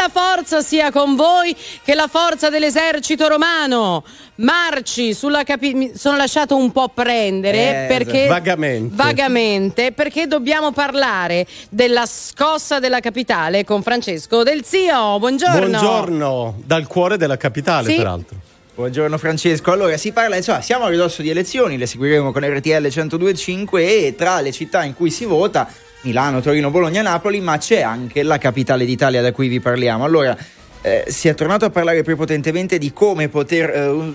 la forza sia con voi, che la forza dell'esercito romano marci sulla capitale. Mi sono lasciato un po' prendere Eh, perché. Vagamente. Vagamente, perché dobbiamo parlare della scossa della capitale con Francesco Del Zio. Buongiorno. Buongiorno, dal cuore della capitale, Sì. peraltro. Buongiorno Francesco, allora si parla, insomma, siamo a ridosso di elezioni, le seguiremo con RTL 1025 e tra le città in cui si vota, Milano, Torino, Bologna, Napoli, ma c'è anche la capitale d'Italia da cui vi parliamo. Allora, eh, si è tornato a parlare prepotentemente di come poter, eh,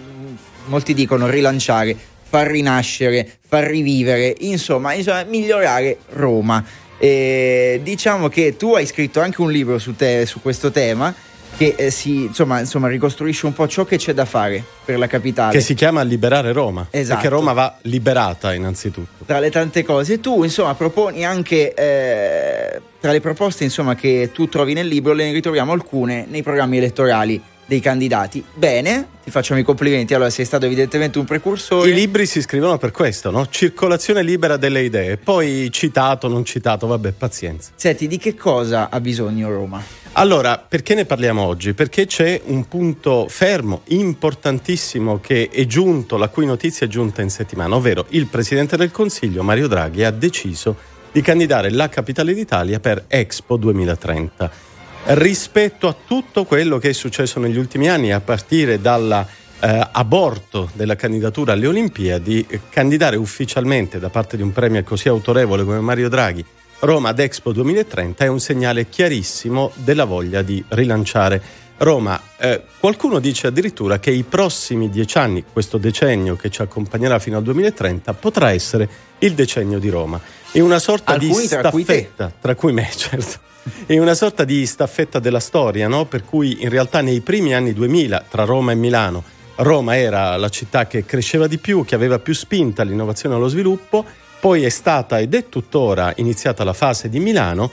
molti dicono, rilanciare, far rinascere, far rivivere, insomma, insomma migliorare Roma. E diciamo che tu hai scritto anche un libro su, te, su questo tema che eh, si, insomma, insomma, ricostruisce un po' ciò che c'è da fare per la capitale. Che si chiama Liberare Roma. Esatto. Perché Roma va liberata innanzitutto. tra le tante cose. Tu, insomma, proponi anche eh, tra le proposte insomma, che tu trovi nel libro, le ritroviamo alcune nei programmi elettorali dei candidati. Bene, ti facciamo i complimenti. Allora, sei stato evidentemente un precursore. I libri si scrivono per questo, no? Circolazione libera delle idee. Poi citato, non citato, vabbè, pazienza. Senti, di che cosa ha bisogno Roma? Allora, perché ne parliamo oggi? Perché c'è un punto fermo, importantissimo, che è giunto, la cui notizia è giunta in settimana, ovvero il Presidente del Consiglio, Mario Draghi, ha deciso di candidare la capitale d'Italia per Expo 2030. Rispetto a tutto quello che è successo negli ultimi anni, a partire dall'aborto della candidatura alle Olimpiadi, eh, candidare ufficialmente da parte di un premier così autorevole come Mario Draghi Roma ad Expo 2030 è un segnale chiarissimo della voglia di rilanciare Roma. Eh, qualcuno dice addirittura che i prossimi dieci anni, questo decennio che ci accompagnerà fino al 2030, potrà essere il decennio di Roma. È una sorta Alcuni, di tra cui staffetta, tra cui me, certo. È una sorta di staffetta della storia, no? Per cui in realtà nei primi anni 2000, tra Roma e Milano, Roma era la città che cresceva di più, che aveva più spinta all'innovazione e allo sviluppo, poi è stata ed è tuttora iniziata la fase di Milano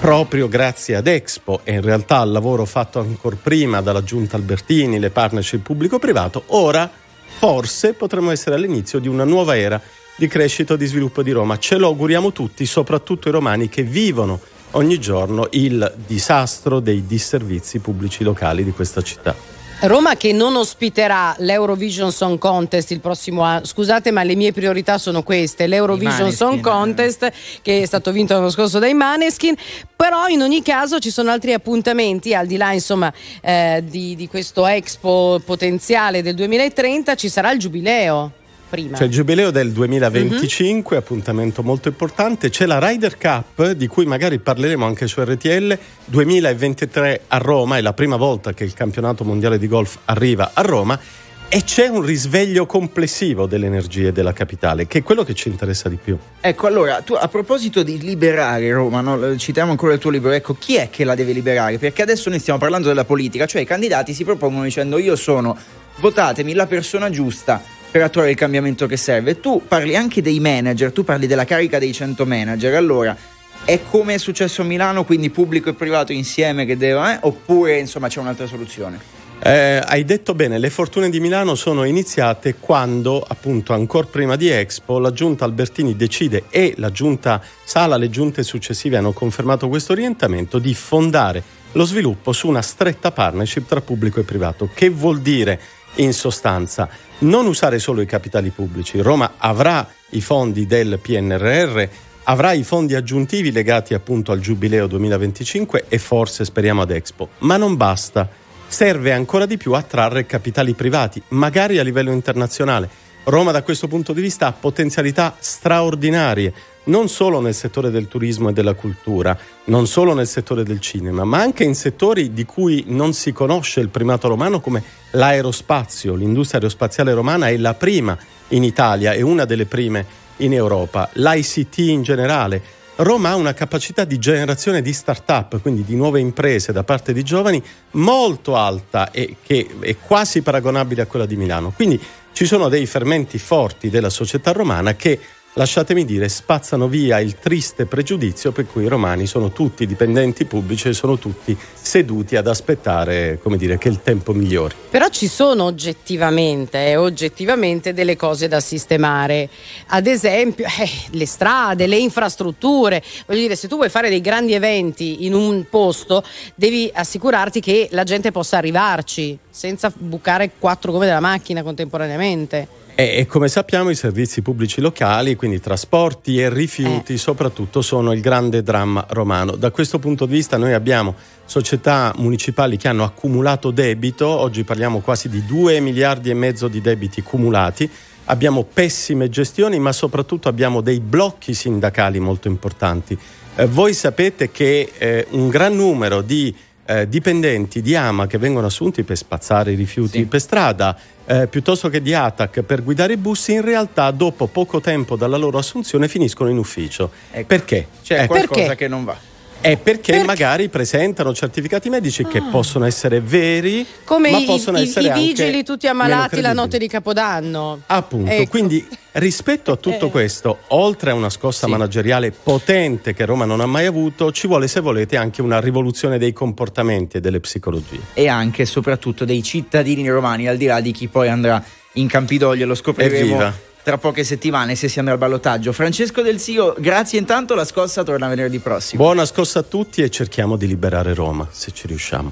proprio grazie ad Expo e in realtà al lavoro fatto ancora prima dalla giunta Albertini, le partnership pubblico-privato, ora forse potremmo essere all'inizio di una nuova era di crescita e di sviluppo di Roma. Ce lo auguriamo tutti, soprattutto i romani che vivono ogni giorno il disastro dei disservizi pubblici locali di questa città. Roma che non ospiterà l'Eurovision Song Contest il prossimo anno. Scusate, ma le mie priorità sono queste: l'Eurovision Song Contest, che è stato vinto l'anno scorso dai Maneskin. Però in ogni caso ci sono altri appuntamenti, al di là insomma eh, di, di questo Expo potenziale del 2030, ci sarà il giubileo. Prima. C'è il giubileo del 2025, appuntamento molto importante. C'è la Ryder Cup, di cui magari parleremo anche su RTL, 2023 a Roma, è la prima volta che il campionato mondiale di golf arriva a Roma. E c'è un risveglio complessivo delle energie della capitale, che è quello che ci interessa di più. Ecco, allora, tu a proposito di liberare Roma, no? citiamo ancora il tuo libro, ecco, chi è che la deve liberare? Perché adesso noi stiamo parlando della politica, cioè i candidati si propongono dicendo io sono, votatemi la persona giusta per attuare il cambiamento che serve. Tu parli anche dei manager, tu parli della carica dei 100 manager, allora è come è successo a Milano, quindi pubblico e privato insieme che devono, eh? oppure insomma c'è un'altra soluzione? Eh, hai detto bene, le fortune di Milano sono iniziate quando, appunto, ancora prima di Expo, la giunta Albertini decide e la giunta Sala, le giunte successive hanno confermato questo orientamento di fondare lo sviluppo su una stretta partnership tra pubblico e privato. Che vuol dire in sostanza? Non usare solo i capitali pubblici. Roma avrà i fondi del PNRR, avrà i fondi aggiuntivi legati appunto al Giubileo 2025 e forse speriamo ad Expo, ma non basta serve ancora di più attrarre capitali privati, magari a livello internazionale. Roma da questo punto di vista ha potenzialità straordinarie, non solo nel settore del turismo e della cultura, non solo nel settore del cinema, ma anche in settori di cui non si conosce il primato romano come l'aerospazio. L'industria aerospaziale romana è la prima in Italia, è una delle prime in Europa, l'ICT in generale. Roma ha una capacità di generazione di start-up, quindi di nuove imprese da parte di giovani, molto alta e che è quasi paragonabile a quella di Milano. Quindi ci sono dei fermenti forti della società romana che lasciatemi dire, spazzano via il triste pregiudizio per cui i romani sono tutti dipendenti pubblici e sono tutti seduti ad aspettare, come dire, che il tempo migliori. Però ci sono oggettivamente, eh, oggettivamente delle cose da sistemare. Ad esempio, eh, le strade, le infrastrutture. Voglio dire, se tu vuoi fare dei grandi eventi in un posto, devi assicurarti che la gente possa arrivarci senza bucare quattro gomme della macchina contemporaneamente. E, come sappiamo i servizi pubblici locali, quindi trasporti e rifiuti eh. soprattutto, sono il grande dramma romano. Da questo punto di vista noi abbiamo società municipali che hanno accumulato debito, oggi parliamo quasi di 2 miliardi e mezzo di debiti cumulati, abbiamo pessime gestioni ma soprattutto abbiamo dei blocchi sindacali molto importanti. Eh, voi sapete che eh, un gran numero di eh, dipendenti di AMA che vengono assunti per spazzare i rifiuti sì. per strada, eh, piuttosto che di ATAC per guidare i bus, in realtà dopo poco tempo dalla loro assunzione finiscono in ufficio. Ecco. Perché? C'è ecco. qualcosa perché? che non va. È perché, perché, magari presentano certificati medici ah. che possono essere veri, come ma i, possono i, essere i vigili tutti ammalati la notte di Capodanno. Appunto, ecco. quindi rispetto a tutto eh. questo, oltre a una scossa sì. manageriale potente che Roma non ha mai avuto, ci vuole, se volete, anche una rivoluzione dei comportamenti e delle psicologie. E anche e soprattutto dei cittadini romani, al di là di chi poi andrà in Campidoglio, lo scopriremo. Evviva tra poche settimane se si andrà al ballottaggio. Francesco Del Sio, grazie intanto, la scossa torna venerdì prossimo. Buona scossa a tutti e cerchiamo di liberare Roma, se ci riusciamo.